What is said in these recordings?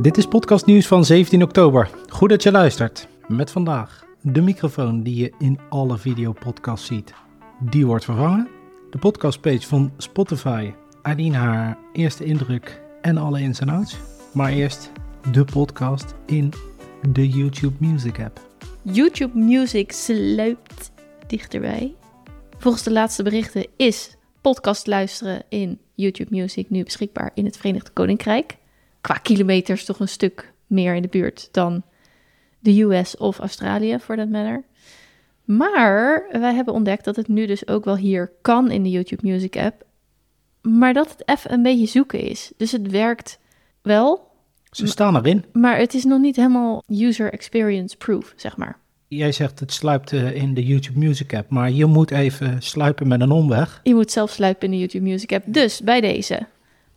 Dit is podcast nieuws van 17 oktober. Goed dat je luistert. Met vandaag de microfoon die je in alle videopodcasts ziet. Die wordt vervangen. De podcastpage van Spotify. Aline haar eerste indruk en alle ins en outs. Maar eerst de podcast in de YouTube Music app. YouTube Music sluipt dichterbij. Volgens de laatste berichten is podcast luisteren in YouTube Music nu beschikbaar in het Verenigd Koninkrijk. Qua kilometers toch een stuk meer in de buurt dan de US of Australië, voor dat matter. Maar wij hebben ontdekt dat het nu dus ook wel hier kan in de YouTube Music app. Maar dat het even een beetje zoeken is. Dus het werkt wel. Ze staan erin. Maar het is nog niet helemaal user experience proof, zeg maar. Jij zegt het sluipt eh, in de YouTube Music app, maar je moet even sluipen met een omweg. Je moet zelf sluipen in de YouTube Music app. Dus bij deze,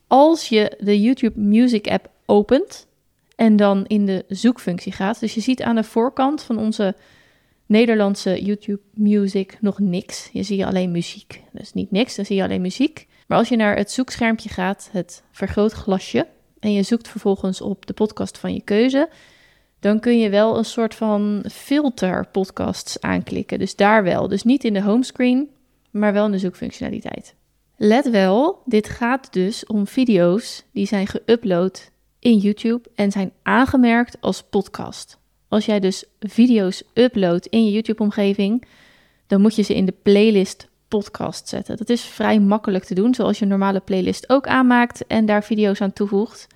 als je de YouTube Music app opent en dan in de zoekfunctie gaat. Dus je ziet aan de voorkant van onze Nederlandse YouTube Music nog niks. Je ziet alleen muziek. Dus niet niks, dan zie je alleen muziek. Maar als je naar het zoekschermpje gaat, het vergrootglasje, en je zoekt vervolgens op de podcast van je keuze, dan kun je wel een soort van filter podcasts aanklikken. Dus daar wel. Dus niet in de homescreen, maar wel in de zoekfunctionaliteit. Let wel, dit gaat dus om video's die zijn geüpload in YouTube en zijn aangemerkt als podcast. Als jij dus video's uploadt in je YouTube-omgeving, dan moet je ze in de playlist podcast zetten. Dat is vrij makkelijk te doen, zoals je een normale playlist ook aanmaakt en daar video's aan toevoegt.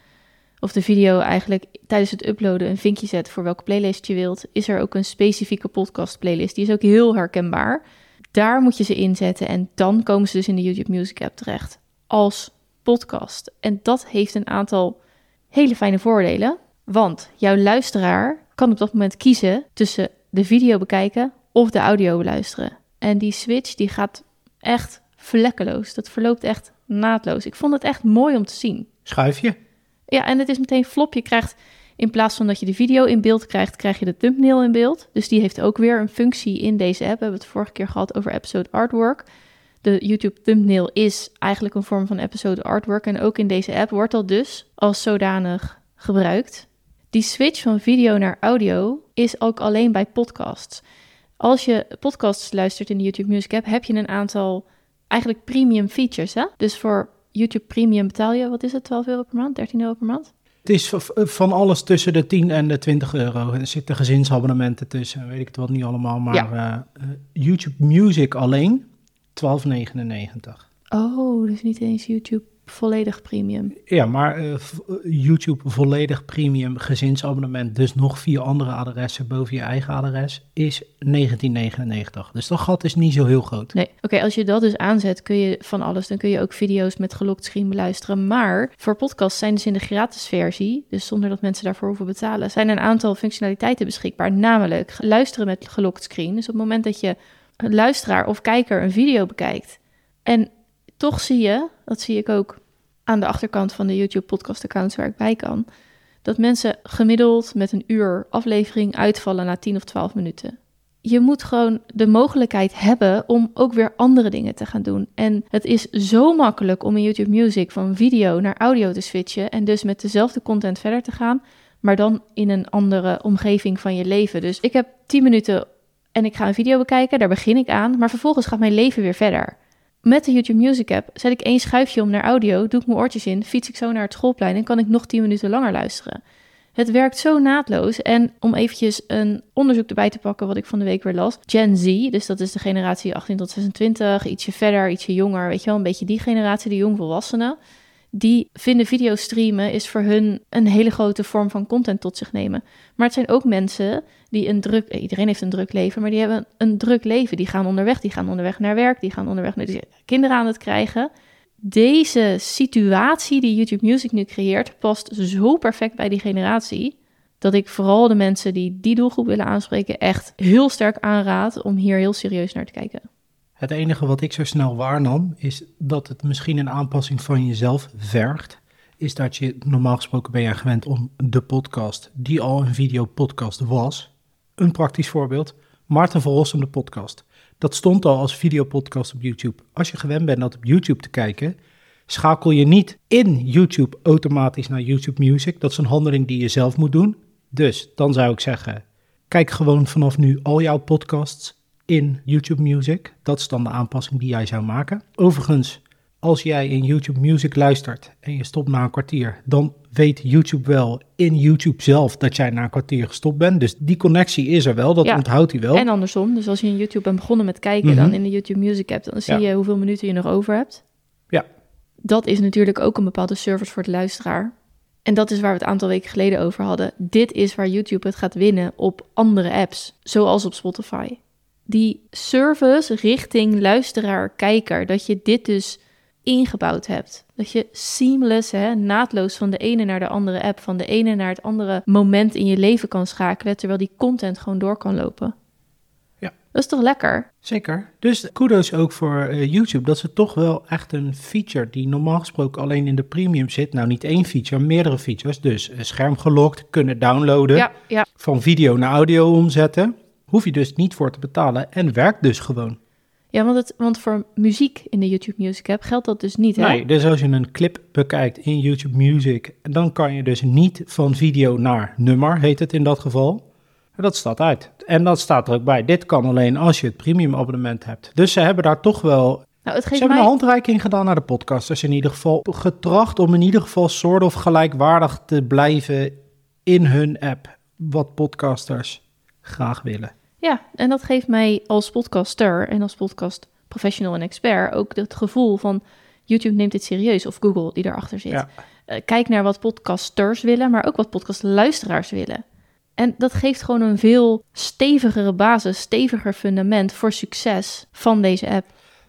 Of de video eigenlijk tijdens het uploaden een vinkje zet voor welke playlist je wilt, is er ook een specifieke podcast playlist. Die is ook heel herkenbaar. Daar moet je ze inzetten en dan komen ze dus in de YouTube Music app terecht als podcast. En dat heeft een aantal hele fijne voordelen, want jouw luisteraar kan op dat moment kiezen tussen de video bekijken of de audio beluisteren. En die switch die gaat echt vlekkeloos. Dat verloopt echt naadloos. Ik vond het echt mooi om te zien. Schuif je? Ja, en het is meteen flop. Je krijgt in plaats van dat je de video in beeld krijgt, krijg je de thumbnail in beeld. Dus die heeft ook weer een functie in deze app. We hebben het vorige keer gehad over episode artwork. De YouTube thumbnail is eigenlijk een vorm van episode artwork. En ook in deze app wordt dat dus als zodanig gebruikt. Die switch van video naar audio is ook alleen bij podcasts. Als je podcasts luistert in de YouTube Music app, heb je een aantal eigenlijk premium features. Hè? Dus voor YouTube Premium betaal je, wat is het, 12 euro per maand, 13 euro per maand? Het is van alles tussen de 10 en de 20 euro. Er zitten gezinsabonnementen tussen, weet ik het wat niet allemaal. Maar ja. uh, YouTube Music alleen, 12,99. Oh, dus niet eens YouTube volledig premium. Ja, maar uh, YouTube volledig premium gezinsabonnement, dus nog vier andere adressen boven je eigen adres, is 1999. Dus dat gat is niet zo heel groot. Nee, oké, als je dat dus aanzet, kun je van alles, dan kun je ook video's met gelokt screen beluisteren. Maar voor podcasts zijn dus in de gratis versie, dus zonder dat mensen daarvoor hoeven betalen, zijn een aantal functionaliteiten beschikbaar. Namelijk luisteren met gelokt screen. Dus op het moment dat je een luisteraar of kijker een video bekijkt en toch zie je, dat zie ik ook aan de achterkant van de YouTube podcast accounts waar ik bij kan, dat mensen gemiddeld met een uur aflevering uitvallen na 10 of 12 minuten. Je moet gewoon de mogelijkheid hebben om ook weer andere dingen te gaan doen. En het is zo makkelijk om in YouTube Music van video naar audio te switchen en dus met dezelfde content verder te gaan, maar dan in een andere omgeving van je leven. Dus ik heb 10 minuten en ik ga een video bekijken, daar begin ik aan, maar vervolgens gaat mijn leven weer verder. Met de YouTube Music app zet ik één schuifje om naar audio, doe ik mijn oortjes in, fiets ik zo naar het schoolplein en kan ik nog 10 minuten langer luisteren. Het werkt zo naadloos. En om eventjes een onderzoek erbij te pakken wat ik van de week weer las. Gen Z, dus dat is de generatie 18 tot 26, ietsje verder, ietsje jonger, weet je wel, een beetje die generatie, de jongvolwassenen. Die vinden videostreamen is voor hun een hele grote vorm van content tot zich nemen. Maar het zijn ook mensen die een druk, eh, iedereen heeft een druk leven, maar die hebben een druk leven. Die gaan onderweg, die gaan onderweg naar werk, die gaan onderweg naar kinderen aan het krijgen. Deze situatie die YouTube Music nu creëert, past zo perfect bij die generatie. Dat ik vooral de mensen die die doelgroep willen aanspreken, echt heel sterk aanraad om hier heel serieus naar te kijken. Het enige wat ik zo snel waarnam, is dat het misschien een aanpassing van jezelf vergt. Is dat je, normaal gesproken ben je gewend om de podcast, die al een videopodcast was, een praktisch voorbeeld, Maarten van de podcast. Dat stond al als videopodcast op YouTube. Als je gewend bent dat op YouTube te kijken, Schakel je niet in YouTube automatisch naar YouTube Music. Dat is een handeling die je zelf moet doen. Dus dan zou ik zeggen, kijk gewoon vanaf nu al jouw podcasts in YouTube Music. Dat is dan de aanpassing die jij zou maken. Overigens, als jij in YouTube Music luistert en je stopt na een kwartier, dan weet YouTube wel in YouTube zelf dat jij na een kwartier gestopt bent. Dus die connectie is er wel, dat Ja. onthoudt hij wel. En andersom, dus als je in YouTube bent begonnen met kijken, Mhm. dan in de YouTube Music app, dan zie Ja. je hoeveel minuten je nog over hebt. Ja. Dat is natuurlijk ook een bepaalde service voor de luisteraar. En dat is waar we het aantal weken geleden over hadden. Dit is waar YouTube het gaat winnen op andere apps, zoals op Spotify. Die service richting luisteraar-kijker, dat je dit dus ingebouwd hebt. Dat je seamless, hè, naadloos van de ene naar de andere app, van de ene naar het andere moment in je leven kan schakelen, terwijl die content gewoon door kan lopen. Ja. Dat is toch lekker? Zeker. Dus kudos ook voor eh, YouTube. Dat ze toch wel echt een feature die normaal gesproken alleen in de premium zit. Nou, niet één feature, meerdere features. Dus eh, scherm gelokt, kunnen downloaden, Ja, ja. van video naar audio omzetten. Hoef je dus niet voor te betalen en werkt dus gewoon. Ja, want, het, want voor muziek in de YouTube Music app geldt dat dus niet, hè? Nee, dus als je een clip bekijkt in YouTube Music, dan kan je dus niet van video naar nummer, heet het in dat geval. Dat staat uit. En dat staat er ook bij. Dit kan alleen als je het premium abonnement hebt. Dus ze hebben daar toch wel Nou, het Ze hebben mij... een handreiking gedaan naar de podcasters in ieder geval. Getracht om in ieder geval soort of gelijkwaardig te blijven in hun app. Wat podcasters graag willen. Ja, en dat geeft mij als podcaster en als podcast professional en expert ook het gevoel van YouTube neemt dit serieus of Google die daarachter zit. Ja. Eh, kijk naar wat podcasters willen, maar ook wat podcastluisteraars willen. En dat geeft gewoon een veel stevigere basis, steviger fundament voor succes van deze app.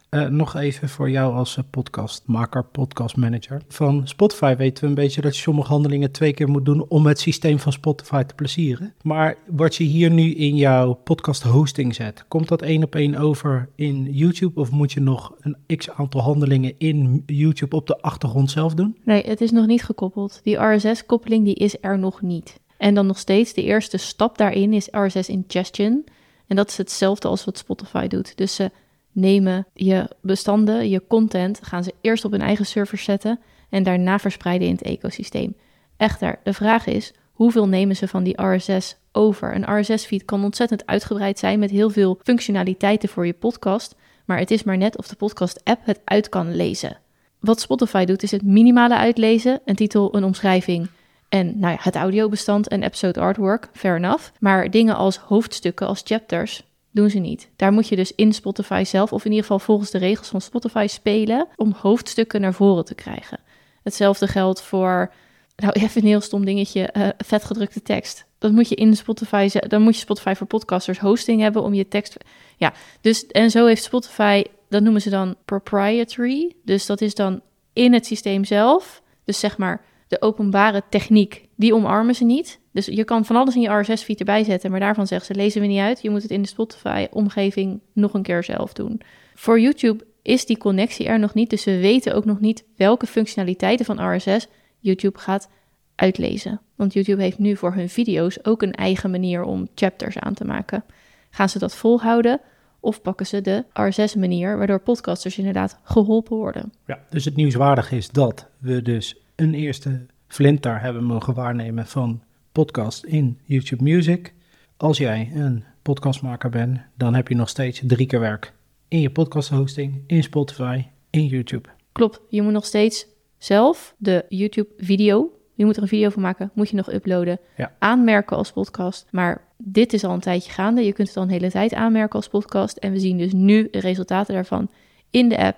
Eh, nog even voor jou als eh, podcastmaker, podcastmanager. Van Spotify weten we een beetje dat je sommige handelingen twee keer moet doen om het systeem van Spotify te plezieren. Maar wat je hier nu in jouw podcast hosting zet, komt dat één op één over in YouTube? Of moet je nog een x aantal handelingen in YouTube op de achtergrond zelf doen? Nee, het is nog niet gekoppeld. Die RSS-koppeling die is er nog niet. En dan nog steeds, de eerste stap daarin is RSS Ingestion. En dat is hetzelfde als wat Spotify doet. Dus ze nemen je bestanden, je content, gaan ze eerst op hun eigen server zetten en daarna verspreiden in het ecosysteem. Echter, de vraag is, hoeveel nemen ze van die RSS over? Een RSS-feed kan ontzettend uitgebreid zijn met heel veel functionaliteiten voor je podcast, maar het is maar net of de podcast-app het uit kan lezen. Wat Spotify doet is het minimale uitlezen, een titel, een omschrijving en nou ja, het audiobestand en episode artwork, fair enough. Maar dingen als hoofdstukken, als chapters, doen ze niet. Daar moet je dus in Spotify zelf, of in ieder geval volgens de regels van Spotify, spelen om hoofdstukken naar voren te krijgen. Hetzelfde geldt voor, nou even een heel stom dingetje, eh, vetgedrukte tekst. Dat moet je in Spotify, dan moet je Spotify voor podcasters hosting hebben om je tekst. Ja, dus en zo heeft Spotify, dat noemen ze dan proprietary. Dus dat is dan in het systeem zelf. Dus zeg maar de openbare techniek, die omarmen ze niet. Dus je kan van alles in je RSS-feed erbij zetten, maar daarvan zeggen ze, lezen we niet uit. Je moet het in de Spotify-omgeving nog een keer zelf doen. Voor YouTube is die connectie er nog niet, dus we weten ook nog niet welke functionaliteiten van RSS YouTube gaat uitlezen. Want YouTube heeft nu voor hun video's ook een eigen manier om chapters aan te maken. Gaan ze dat volhouden of pakken ze de RSS-manier, waardoor podcasters inderdaad geholpen worden? Ja, dus het nieuwswaardige is dat we dus een eerste flinter hebben mogen waarnemen van podcast in YouTube Music. Als jij een podcastmaker bent, dan heb je nog steeds drie keer werk. In je podcast hosting, in Spotify, in YouTube. Klopt, je moet nog steeds zelf de YouTube-video, je moet er een video van maken, moet je nog uploaden, Ja. aanmerken als podcast. Maar dit is al een tijdje gaande, je kunt het al een hele tijd aanmerken als podcast. En we zien dus nu de resultaten daarvan in de app.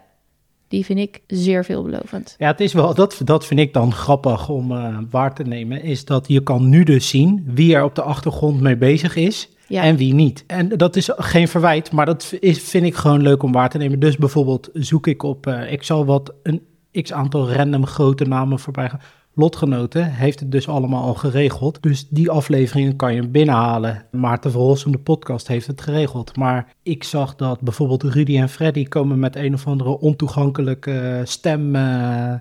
Die vind ik zeer veelbelovend. Ja, het is wel, dat, dat vind ik dan grappig om eh, waar te nemen, is dat je kan nu dus zien wie er op de achtergrond mee bezig is Ja. en wie niet. En dat is geen verwijt, maar dat is, vind ik gewoon leuk om waar te nemen. Dus bijvoorbeeld zoek ik op, eh, ik zal wat een x aantal random grote namen voorbij gaan. Lotgenoten heeft het dus allemaal al geregeld. Dus die afleveringen kan je binnenhalen. Maarten Verholsum, de podcast, heeft het geregeld. Maar ik zag dat bijvoorbeeld Rudy en Freddy komen met een of andere ontoegankelijke Wijzer uh,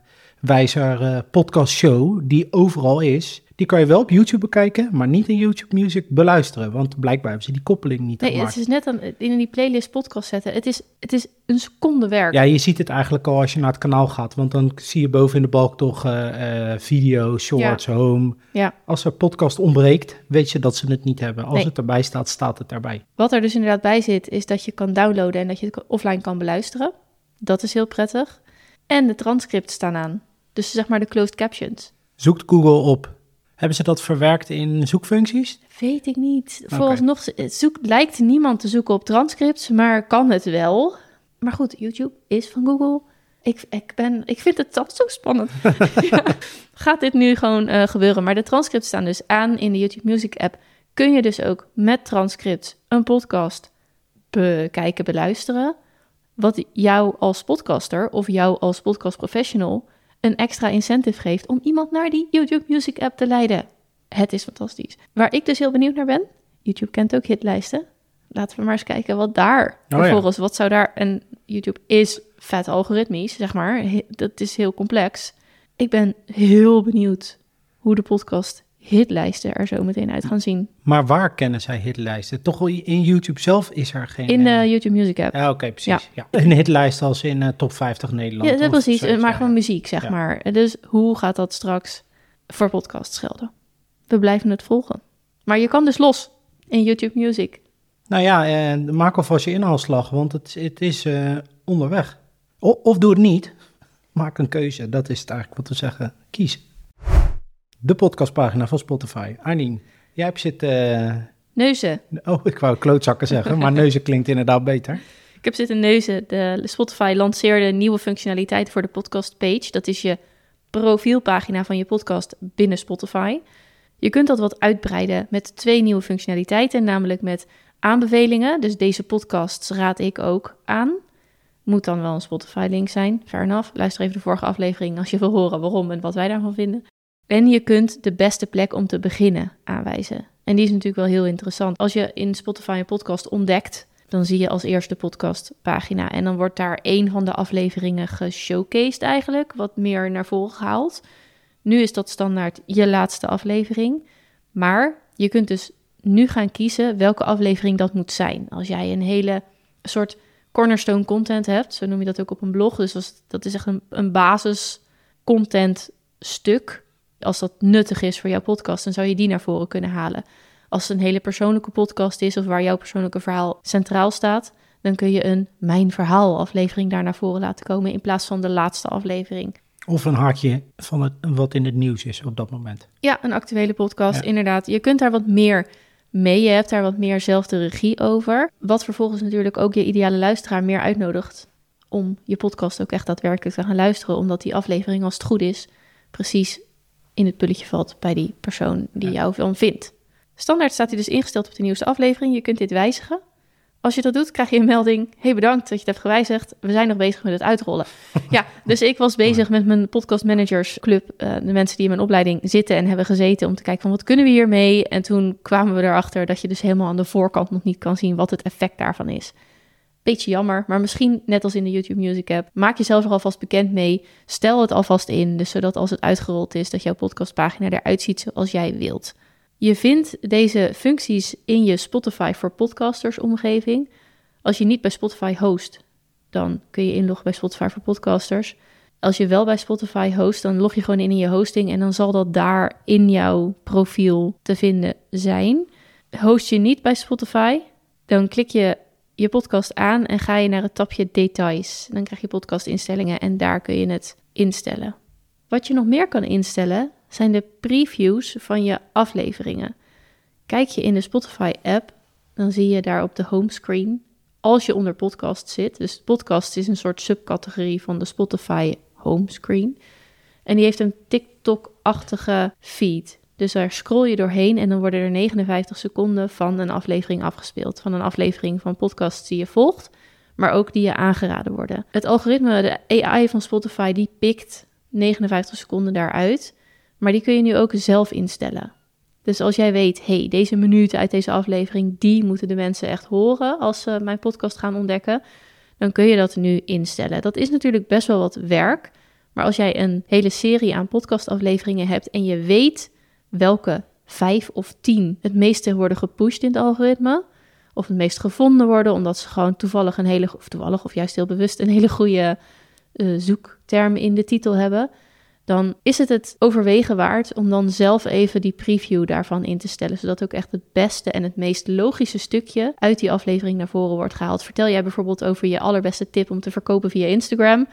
podcast show, die overal is, die kan je wel op YouTube bekijken, maar niet in YouTube Music beluisteren. Want blijkbaar hebben ze die koppeling niet Nee, gemaakt. het is net aan, in die playlist podcast zetten. Het is, het is een seconde werk. Ja, je ziet het eigenlijk al als je naar het kanaal gaat. Want dan zie je boven in de balk toch eh, eh, video, shorts, home. Ja. Als er podcast ontbreekt, weet je dat ze het niet hebben. Als Nee. het erbij staat, staat het erbij. Wat er dus inderdaad bij zit, is dat je kan downloaden en dat je het offline kan beluisteren. Dat is heel prettig. En de transcripts staan aan. Dus zeg maar de closed captions. Zoekt Google op. Hebben ze dat verwerkt in zoekfuncties? Weet ik niet. Vooralsnog het zoek, lijkt niemand te zoeken op transcripts, maar kan het wel. Maar goed, YouTube is van Google. Ik, ik, ben, ik vind het toch zo spannend. Ja. Gaat dit nu gewoon eh, gebeuren? Maar de transcripts staan dus aan in de YouTube Music app. Kun je dus ook met transcript een podcast bekijken, beluisteren. Wat jou als podcaster of jou als podcast professional een extra incentive geeft om iemand naar die YouTube Music app te leiden. Het is fantastisch. Waar ik dus heel benieuwd naar ben, YouTube kent ook hitlijsten. Laten we maar eens kijken wat daar ja. vervolgens, wat zou daar, en YouTube is vet algoritmisch, zeg maar, dat is heel complex. Ik ben heel benieuwd hoe de podcast hitlijsten er zo meteen uit gaan zien. Maar waar kennen zij hitlijsten? Toch in YouTube zelf is er geen... In de eh, YouTube Music app. Ja, oké, precies. Ja. Een hitlijst als in eh, top 50 Nederland. Ja, dat precies, maar ja. gewoon muziek, zeg Ja. maar. Dus hoe gaat dat straks voor podcasts gelden? We blijven het volgen. Maar je kan dus los in YouTube Music. Nou ja, eh, maak alvast je inhaalslag, want het, het is eh, onderweg. O- of doe het niet. Maak een keuze, dat is het eigenlijk wat we zeggen. Kies. De podcastpagina van Spotify. Arnien, jij hebt zitten... eh, Neuzen. oh, ik wou klootzakken zeggen, maar neuzen klinkt inderdaad beter. Ik heb zitten neuzen. De Spotify lanceerde nieuwe functionaliteit voor de podcast page. Dat is je profielpagina van je podcast binnen Spotify. Je kunt dat wat uitbreiden met twee nieuwe functionaliteiten, namelijk met aanbevelingen. Dus deze podcasts raad ik ook aan. Moet dan wel een Spotify-link zijn, fair enough. Luister even de vorige aflevering als je wil horen waarom en wat wij daarvan vinden. En je kunt de beste plek om te beginnen aanwijzen. En die is natuurlijk wel heel interessant. Als je in Spotify een podcast ontdekt, dan zie je als eerste podcastpagina. En dan wordt daar één van de afleveringen geshowcased eigenlijk, wat meer naar voren gehaald. Nu is dat standaard je laatste aflevering. Maar je kunt dus nu gaan kiezen welke aflevering dat moet zijn. Als jij een hele soort cornerstone content hebt, zo noem je dat ook op een blog. Dus dat is echt een, een basis content stuk. Als dat nuttig is voor jouw podcast, dan zou je die naar voren kunnen halen. Als het een hele persoonlijke podcast is of waar jouw persoonlijke verhaal centraal staat, dan kun je een Mijn Verhaal aflevering daar naar voren laten komen in plaats van de laatste aflevering. Of een haakje van het, wat in het nieuws is op dat moment. Ja, een actuele podcast, Ja. inderdaad. Je kunt daar wat meer mee, je hebt daar wat meer zelf de regie over. Wat vervolgens natuurlijk ook je ideale luisteraar meer uitnodigt om je podcast ook echt daadwerkelijk te gaan luisteren, omdat die aflevering, als het goed is, precies in het pulletje valt bij die persoon die Ja. jou dan vindt. Standaard staat hij dus ingesteld op de nieuwste aflevering. Je kunt dit wijzigen. Als je dat doet, krijg je een melding. Hey, bedankt dat je het hebt gewijzigd. We zijn nog bezig met het uitrollen. ja, dus ik was bezig met mijn podcast managers club. eh, de mensen die in mijn opleiding zitten en hebben gezeten om te kijken van wat kunnen we hiermee. En toen kwamen we erachter dat je dus helemaal aan de voorkant nog niet kan zien wat het effect daarvan is. Beetje jammer, maar misschien net als in de YouTube Music app. Maak jezelf er alvast bekend mee. Stel het alvast in, dus zodat als het uitgerold is, dat jouw podcastpagina eruit ziet zoals jij wilt. Je vindt deze functies in je Spotify voor podcasters omgeving. Als je niet bij Spotify host, dan kun je inloggen bij Spotify voor podcasters. Als je wel bij Spotify host, dan log je gewoon in in je hosting en dan zal dat daar in jouw profiel te vinden zijn. Host je niet bij Spotify, dan klik je je podcast aan en ga je naar het tapje details. Dan krijg je podcastinstellingen en daar kun je het instellen. Wat je nog meer kan instellen zijn de previews van je afleveringen. Kijk je in de Spotify-app, dan zie je daar op de homescreen, als je onder podcast zit, dus podcast is een soort subcategorie van de Spotify homescreen, en die heeft een TikTok-achtige feed. Dus daar scroll je doorheen en dan worden er 59 seconden van een aflevering afgespeeld. Van een aflevering van podcasts die je volgt, maar ook die je aangeraden worden. Het algoritme, de AI van Spotify, die pikt 59 seconden daaruit. Maar die kun je nu ook zelf instellen. Dus als jij weet, hey, deze minuten uit deze aflevering, die moeten de mensen echt horen als ze mijn podcast gaan ontdekken, dan kun je dat nu instellen. Dat is natuurlijk best wel wat werk, Maar als jij een hele serie aan podcastafleveringen hebt en je weet welke vijf of tien het meeste worden gepusht in het algoritme, of het meest gevonden worden, omdat ze gewoon toevallig een hele, of toevallig of juist heel bewust een hele goede uh, zoekterm in de titel hebben, dan is het het overwegen waard om dan zelf even die preview daarvan in te stellen, zodat ook echt het beste en het meest logische stukje uit die aflevering naar voren wordt gehaald. Vertel jij bijvoorbeeld over je allerbeste tip om te verkopen via Instagram?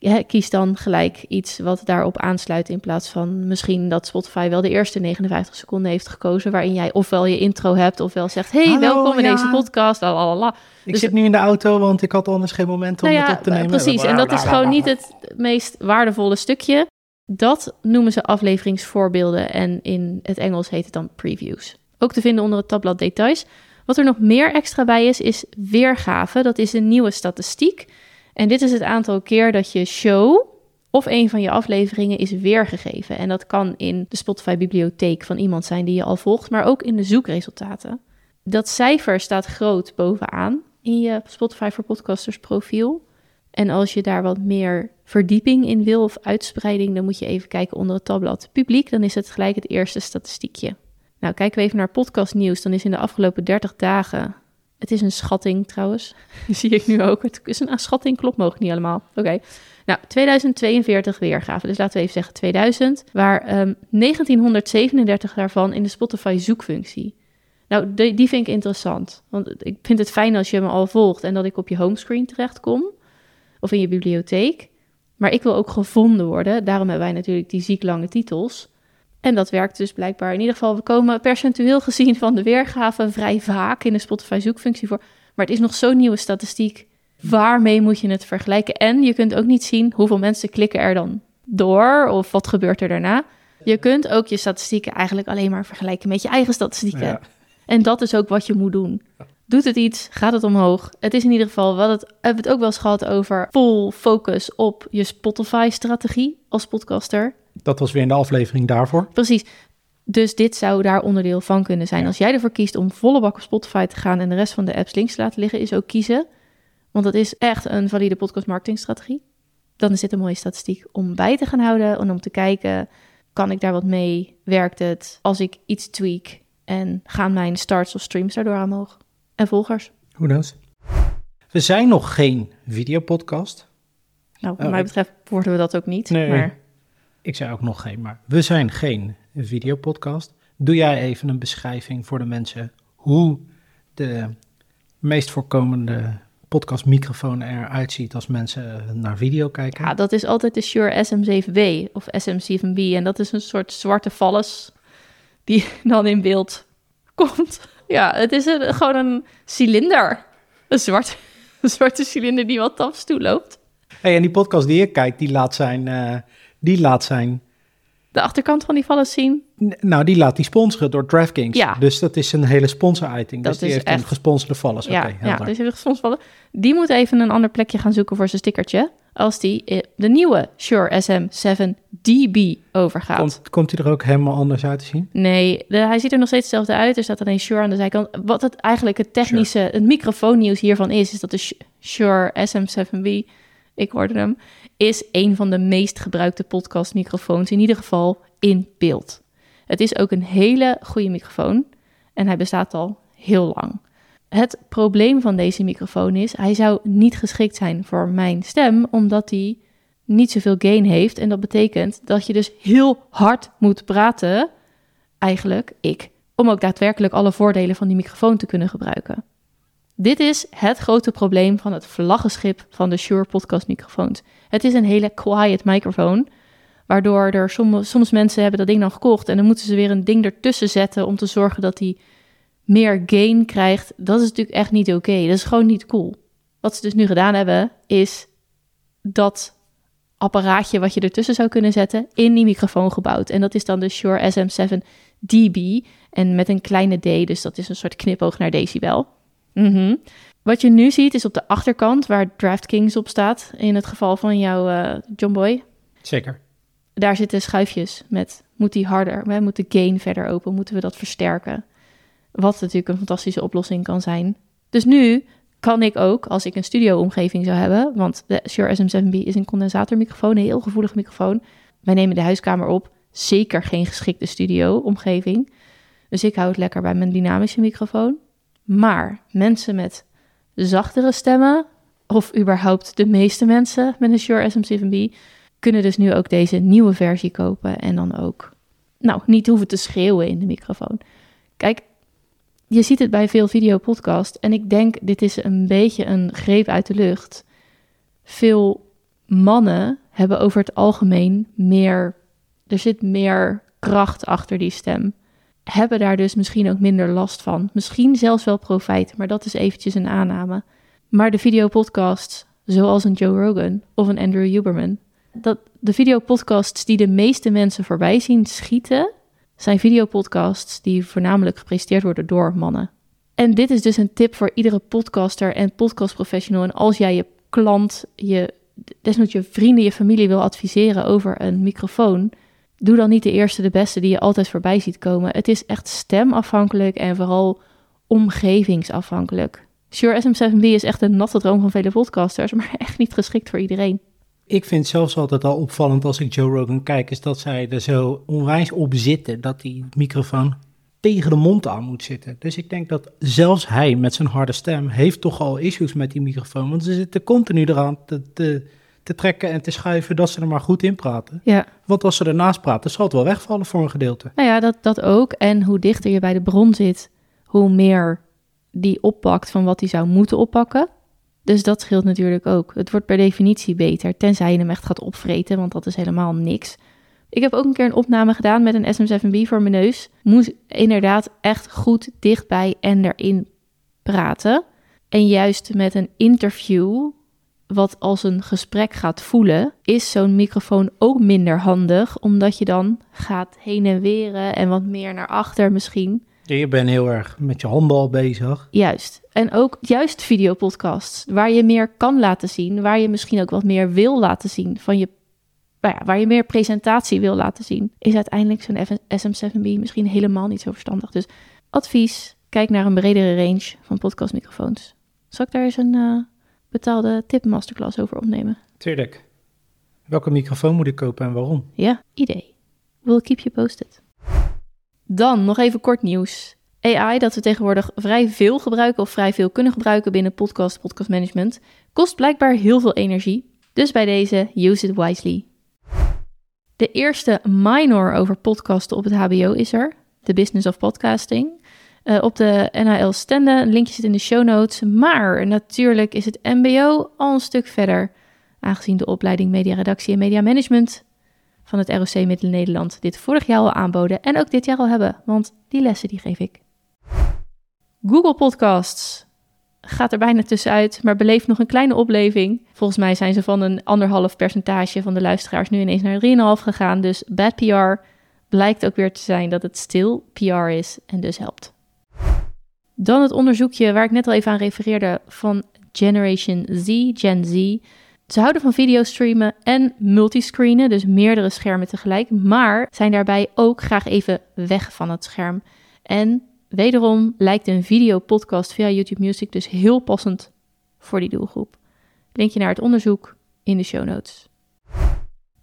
Ja, kies dan gelijk iets wat daarop aansluit in plaats van misschien dat Spotify wel de eerste 59 seconden heeft gekozen waarin jij ofwel je intro hebt ofwel zegt hey welkom in deze podcast. Lalalala. Ik dus zit nu in de auto, want ik had anders geen moment om nou het op te nemen. Precies, en dat is gewoon niet het meest waardevolle stukje. Dat noemen ze afleveringsvoorbeelden en in het Engels heet het dan previews. Ook te vinden onder het tabblad details. Wat er nog meer extra bij is, is weergave. Dat is een nieuwe statistiek. En dit is het aantal keer dat je show of een van je afleveringen is weergegeven. En dat kan in de Spotify-bibliotheek van iemand zijn die je al volgt, maar ook in de zoekresultaten. Dat cijfer staat groot bovenaan in je Spotify voor Podcasters profiel. En als je daar wat meer verdieping in wil of uitspreiding, dan moet je even kijken onder het tabblad publiek. Dan is het gelijk het eerste statistiekje. Nou, kijken we even naar podcastnieuws. Dan is in de afgelopen 30 dagen. Het is een schatting trouwens. Zie ik nu ook. Het is een schatting, klopt mogelijk niet allemaal. Oké. Nou, 2042 weergaven. Dus laten we even zeggen 2000. Waar 1937 ehm, daarvan in de Spotify zoekfunctie. Nou, die, die vind ik interessant. Want ik vind het fijn als je me al volgt en dat ik op je homescreen terechtkom of in je bibliotheek. Maar ik wil ook gevonden worden. Daarom hebben wij natuurlijk die zieklange titels. En dat werkt dus blijkbaar. In ieder geval, we komen percentueel gezien van de weergave vrij vaak in de Spotify zoekfunctie voor. Maar het is nog zo'n nieuwe statistiek. Waarmee moet je het vergelijken? En je kunt ook niet zien hoeveel mensen klikken er dan door of wat gebeurt er daarna. Je kunt ook je statistieken eigenlijk alleen maar vergelijken met je eigen statistieken. En dat is ook wat je moet doen. Doet het iets? Gaat het omhoog? Het is in ieder geval, we het, hebben het ook wel eens gehad over full focus op je Spotify-strategie als podcaster. Dat was weer in de aflevering daarvoor. Precies. Dus dit zou daar onderdeel van kunnen zijn. Als jij ervoor kiest om volle bak op Spotify te gaan en de rest van de apps links te laten liggen, is ook kiezen. Want dat is echt een valide podcast marketingstrategie. Dan is dit een mooie statistiek om bij te gaan houden en om te kijken, kan ik daar wat mee? Werkt het? Als ik iets tweak en gaan mijn starts of streams daardoor omhoog? En volgers. Who knows? We zijn nog geen videopodcast. Nou, wat oh, mij betreft worden we dat ook niet. Nee, maar... ik zei ook nog geen, maar we zijn geen videopodcast. Doe jij even een beschrijving voor de mensen hoe de meest voorkomende podcastmicrofoon eruit ziet als mensen naar video kijken? Ja, dat is altijd de Shure SM7B of SM7B. En dat is een soort zwarte valles die dan in beeld komt. Ja, het is een, gewoon een cilinder. Een, zwart, een zwarte cilinder die wat af toe loopt. Hey, en die podcast die ik kijk, die laat zijn, uh, die laat zijn... De achterkant van die vallen zien? nou, die laat die sponsoren door DraftKings. Ja. Dus dat is een hele sponsor-item. Dus die heeft echt... een gesponsorde vallen. Ja, okay, ja dus heeft gesponsorde vallen. Die moet even een ander plekje gaan zoeken voor zijn stickertje als die eh, de nieuwe Shure SM7DB overgaat. Komt, komt hij er ook helemaal anders uit te zien? Nee, hij ziet er nog steeds hetzelfde uit. Er staat alleen Shure aan de zijkant. Wat het eigenlijk het technische, het microfoonnieuws hiervan is, is dat de Shure SM7B, ik hoorde hem, is een van de meest gebruikte podcastmicrofoons, in ieder geval in beeld. Het is ook een hele goede microfoon en hij bestaat al heel lang. Het probleem van deze microfoon is, hij zou niet geschikt zijn voor mijn stem, omdat hij niet zoveel gain heeft. En dat betekent dat je dus heel hard moet praten, eigenlijk ik, om ook daadwerkelijk alle voordelen van die microfoon te kunnen gebruiken. Dit is het grote probleem van het vlaggenschip van de Shure podcast microfoons. Het is een hele quiet microfoon, waardoor er soms, soms mensen hebben dat ding dan gekocht en dan moeten ze weer een ding ertussen zetten om te zorgen dat die meer gain krijgt, dat is natuurlijk echt niet oké. Dat is gewoon niet cool. Wat ze dus nu gedaan hebben, is dat apparaatje wat je ertussen zou kunnen zetten, in die microfoon gebouwd. En dat is dan de Shure SM7 dB. En met een kleine D, dus dat is een soort knipoog naar decibel. Mm Wat je nu ziet is op de achterkant, waar DraftKings op staat, in het geval van jouw uh, John Boy. Zeker. Daar zitten schuifjes met, moet die harder, moet de gain verder open, moeten we dat versterken. Wat natuurlijk een fantastische oplossing kan zijn. Dus nu kan ik ook, als ik een studio-omgeving zou hebben, want de Shure SM7B is een condensatormicrofoon, een heel gevoelige microfoon. Wij nemen de huiskamer op, zeker geen geschikte studio-omgeving. Dus ik hou het lekker bij mijn dynamische microfoon. Maar mensen met zachtere stemmen, of überhaupt de meeste mensen met een Shure SM7B, kunnen dus nu ook deze nieuwe versie kopen en dan ook, nou, niet hoeven te schreeuwen in de microfoon. Kijk, je ziet het bij veel videopodcast en ik denk dit is een beetje een greep uit de lucht. Veel mannen hebben over het algemeen meer, er zit meer kracht achter die stem. Hebben daar dus misschien ook minder last van. Misschien zelfs wel profijt, maar dat is eventjes een aanname. Maar de videopodcasts, zoals een Joe Rogan of een Andrew Huberman, dat de videopodcasts die de meeste mensen voorbij zien schieten, zijn videopodcasts die voornamelijk gepresenteerd worden door mannen. En dit is dus een tip voor iedere podcaster en podcastprofessional. En als jij je klant, je desnoods je vrienden, je familie wil adviseren over een microfoon, doe dan niet de eerste, de beste die je altijd voorbij ziet komen. Het is echt stemafhankelijk en vooral omgevingsafhankelijk. Sure SM7B is echt een natte droom van vele podcasters, maar echt niet geschikt voor iedereen. Ik vind zelfs altijd al opvallend als ik Joe Rogan kijk, is dat zij er zo onwijs op zitten dat die microfoon tegen de mond aan moet zitten. Dus ik denk dat zelfs hij met zijn harde stem heeft toch al issues met die microfoon, want ze zitten continu eraan te, te, te trekken en te schuiven dat ze er maar goed in praten. Ja. Want als ze ernaast praten, zal het wel wegvallen voor een gedeelte. Nou ja, dat, dat ook. En hoe dichter je bij de bron zit, hoe meer die oppakt van wat hij zou moeten oppakken. Dus dat scheelt natuurlijk ook. Het wordt per definitie beter, tenzij je hem echt gaat opvreten, want dat is helemaal niks. Ik heb ook een keer een opname gedaan met een SM7B voor mijn neus. Moest inderdaad echt goed dichtbij en erin praten. En juist met een interview, wat als een gesprek gaat voelen, is zo'n microfoon ook minder handig, omdat je dan gaat heen en weren en wat meer naar achter misschien. Je bent heel erg met je handen al bezig. Juist. En ook juist videopodcasts, waar je meer kan laten zien, waar je misschien ook wat meer wil laten zien van je, nou ja, waar je meer presentatie wil laten zien, is uiteindelijk zo'n SM7B misschien helemaal niet zo verstandig. Dus advies, kijk naar een bredere range van podcastmicrofoons. Zal ik daar eens een uh, betaalde tip masterclass over opnemen? Tuurlijk. Welke microfoon moet ik kopen en waarom? Ja, idee. We'll keep you posted. Dan nog even kort nieuws. AI, dat we tegenwoordig vrij veel gebruiken of vrij veel kunnen gebruiken binnen podcast, podcast management, kost blijkbaar heel veel energie. Dus bij deze, use it wisely. De eerste minor over podcasten op het HBO is er, The Business of Podcasting. Uh, op de NHL stende, een linkje zit in de show notes. Maar natuurlijk is het MBO al een stuk verder, aangezien de opleiding Media Redactie en Media Management van het ROC Midden-Nederland dit vorig jaar al aanboden en ook dit jaar al hebben, want die lessen die geef ik. Google Podcasts gaat er bijna tussenuit, maar beleeft nog een kleine opleving. Volgens mij zijn ze van een anderhalf percentage van de luisteraars nu ineens naar 3,5 gegaan. Dus bad PR blijkt ook weer te zijn dat het stil PR is en dus helpt. Dan het onderzoekje waar ik net al even aan refereerde van Generation Z, Gen Z. Ze houden van videostreamen en multiscreenen, dus meerdere schermen tegelijk, maar zijn daarbij ook graag even weg van het scherm. En wederom lijkt een videopodcast via YouTube Music dus heel passend voor die doelgroep. Linkje naar het onderzoek in de show notes.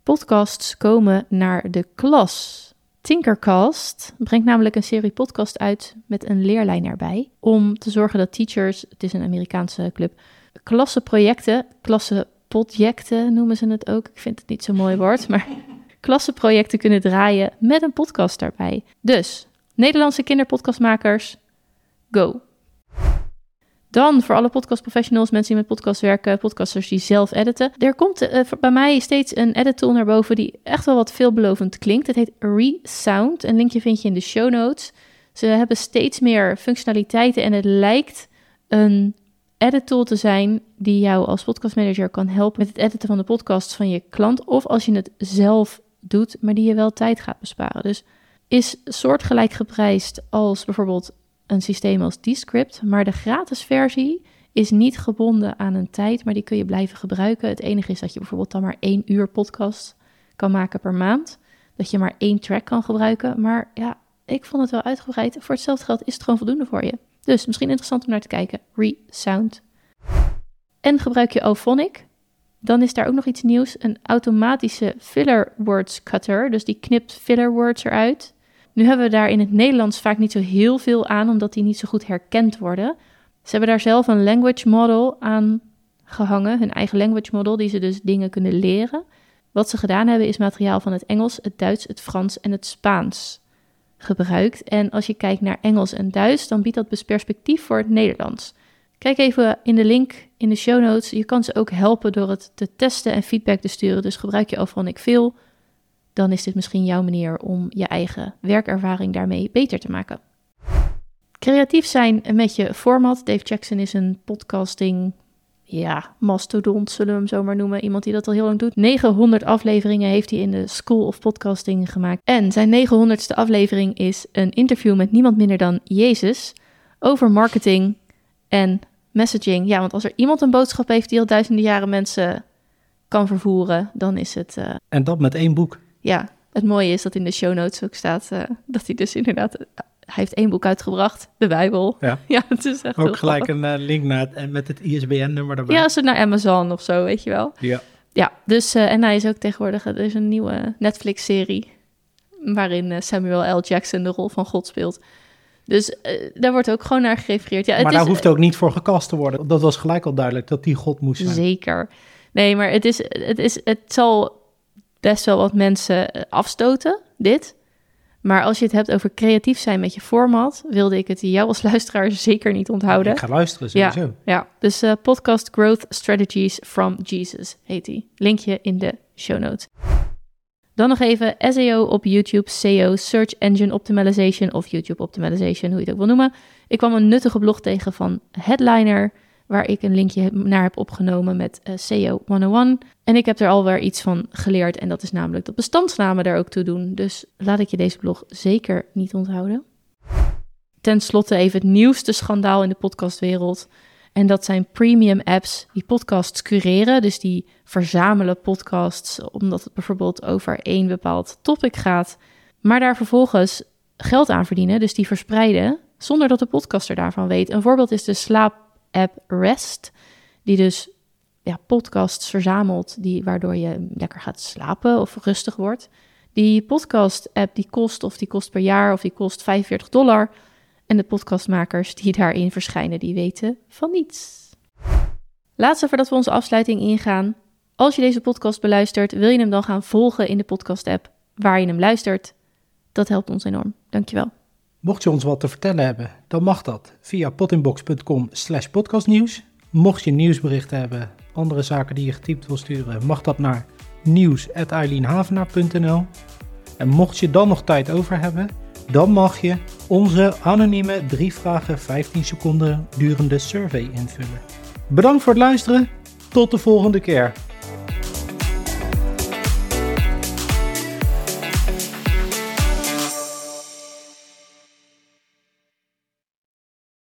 Podcasts komen naar de klas. Tinkercast brengt namelijk een serie podcast uit met een leerlijn erbij. Om te zorgen dat teachers, het is een Amerikaanse club, klassenprojecten, klasse projecten noemen ze het ook. Ik vind het niet zo'n mooi woord, maar klassenprojecten kunnen draaien met een podcast daarbij. Dus, Nederlandse kinderpodcastmakers, go! Dan voor alle podcastprofessionals, mensen die met podcasts werken, podcasters die zelf editen. Er komt uh, bij mij steeds een edit tool naar boven die echt wel wat veelbelovend klinkt. Het heet Resound. Een linkje vind je in de show notes. Ze hebben steeds meer functionaliteiten en het lijkt een edit tool te zijn die jou als podcastmanager kan helpen met het editen van de podcasts van je klant. Of als je het zelf doet, maar die je wel tijd gaat besparen. Dus is soortgelijk geprijsd als bijvoorbeeld een systeem als Descript. Maar de gratis versie is niet gebonden aan een tijd, maar die kun je blijven gebruiken. Het enige is dat je bijvoorbeeld dan maar één uur podcast kan maken per maand. Dat je maar één track kan gebruiken. Maar ja, ik vond het wel uitgebreid. Voor hetzelfde geld is het gewoon voldoende voor je. Dus misschien interessant om naar te kijken. Resound. en gebruik je Ophonic, dan is daar ook nog iets nieuws. Een automatische filler words cutter. Dus die knipt filler words eruit. Nu hebben we daar in het Nederlands vaak niet zo heel veel aan, omdat die niet zo goed herkend worden. Ze hebben daar zelf een language model aan gehangen, hun eigen language model, die ze dus dingen kunnen leren. Wat ze gedaan hebben is materiaal van het Engels, het Duits, het Frans en het Spaans gebruikt. En als je kijkt naar Engels en Duits, dan biedt dat perspectief voor het Nederlands. Kijk even in de link in de show notes. Je kan ze ook helpen door het te testen en feedback te sturen. Dus gebruik je ik veel. Dan is dit misschien jouw manier om je eigen werkervaring daarmee beter te maken. Creatief zijn met je format. Dave Jackson is een podcasting ja, mastodont zullen we hem zo maar noemen. Iemand die dat al heel lang doet. 900 afleveringen heeft hij in de School of Podcasting gemaakt. En zijn 900ste aflevering is een interview met niemand minder dan Jezus over marketing en messaging. Ja, want als er iemand een boodschap heeft die al duizenden jaren mensen kan vervoeren, dan is het... Uh... En dat met één boek. Ja, het mooie is dat in de show notes ook staat uh, dat hij dus inderdaad hij heeft één boek uitgebracht, de Bijbel. Ja, ja het is echt Ook gelijk een uh, link naar het, met het ISBN-nummer erbij. Ja, als het naar Amazon of zo, weet je wel. Ja. Ja, dus, uh, en hij is ook tegenwoordig, er is een nieuwe Netflix-serie waarin Samuel L. Jackson de rol van God speelt. Dus daar wordt ook gewoon naar gerefereerd. Ja, het maar daar hoeft ook niet voor gekast te worden. Dat was gelijk al duidelijk, dat die God moest zijn. Zeker. Nee, maar het, is, het, is, het zal best wel wat mensen afstoten, dit. Maar als je het hebt over creatief zijn met je format, wilde ik het jou als luisteraar zeker niet onthouden. Ik ga luisteren sowieso. Ja, ja. dus uh, podcast Growth Strategies from Jesus heet die. Linkje in de show notes. Dan nog even SEO op YouTube, SEO, Search Engine Optimization of YouTube Optimization, hoe je het ook wil noemen. Ik kwam een nuttige blog tegen van Headliner waar ik een linkje naar heb opgenomen met uh, SEO 101. En ik heb er alweer iets van geleerd en dat is namelijk dat bestandsnamen daar ook toe doen. Dus laat ik je deze blog zeker niet onthouden. Ten slotte even het nieuwste schandaal in de podcastwereld. En dat zijn premium apps die podcasts cureren. Dus die verzamelen podcasts omdat het bijvoorbeeld over één bepaald topic gaat. Maar daar vervolgens geld aan verdienen. Dus die verspreiden zonder dat de podcaster daarvan weet. Een voorbeeld is de slaap app Rest, die dus ja, podcasts verzamelt, die, waardoor je lekker gaat slapen of rustig wordt. Die podcast-app die kost, of die kost per jaar, of die kost 45 dollar. En de podcastmakers die daarin verschijnen, die weten van niets. Laatste voordat we onze afsluiting ingaan. Als je deze podcast beluistert, wil je hem dan gaan volgen in de podcast-app waar je hem luistert? Dat helpt ons enorm. Dankjewel. Mocht je ons wat te vertellen hebben, dan mag dat via potinbox.com slash podcastnieuws. Mocht je nieuwsberichten hebben, andere zaken die je getypt wil sturen, mag dat naar nieuws.eileenhavenaar.nl. En mocht je dan nog tijd over hebben, dan mag je onze anonieme drie vragen 15 seconden durende survey invullen. Bedankt voor het luisteren, tot de volgende keer.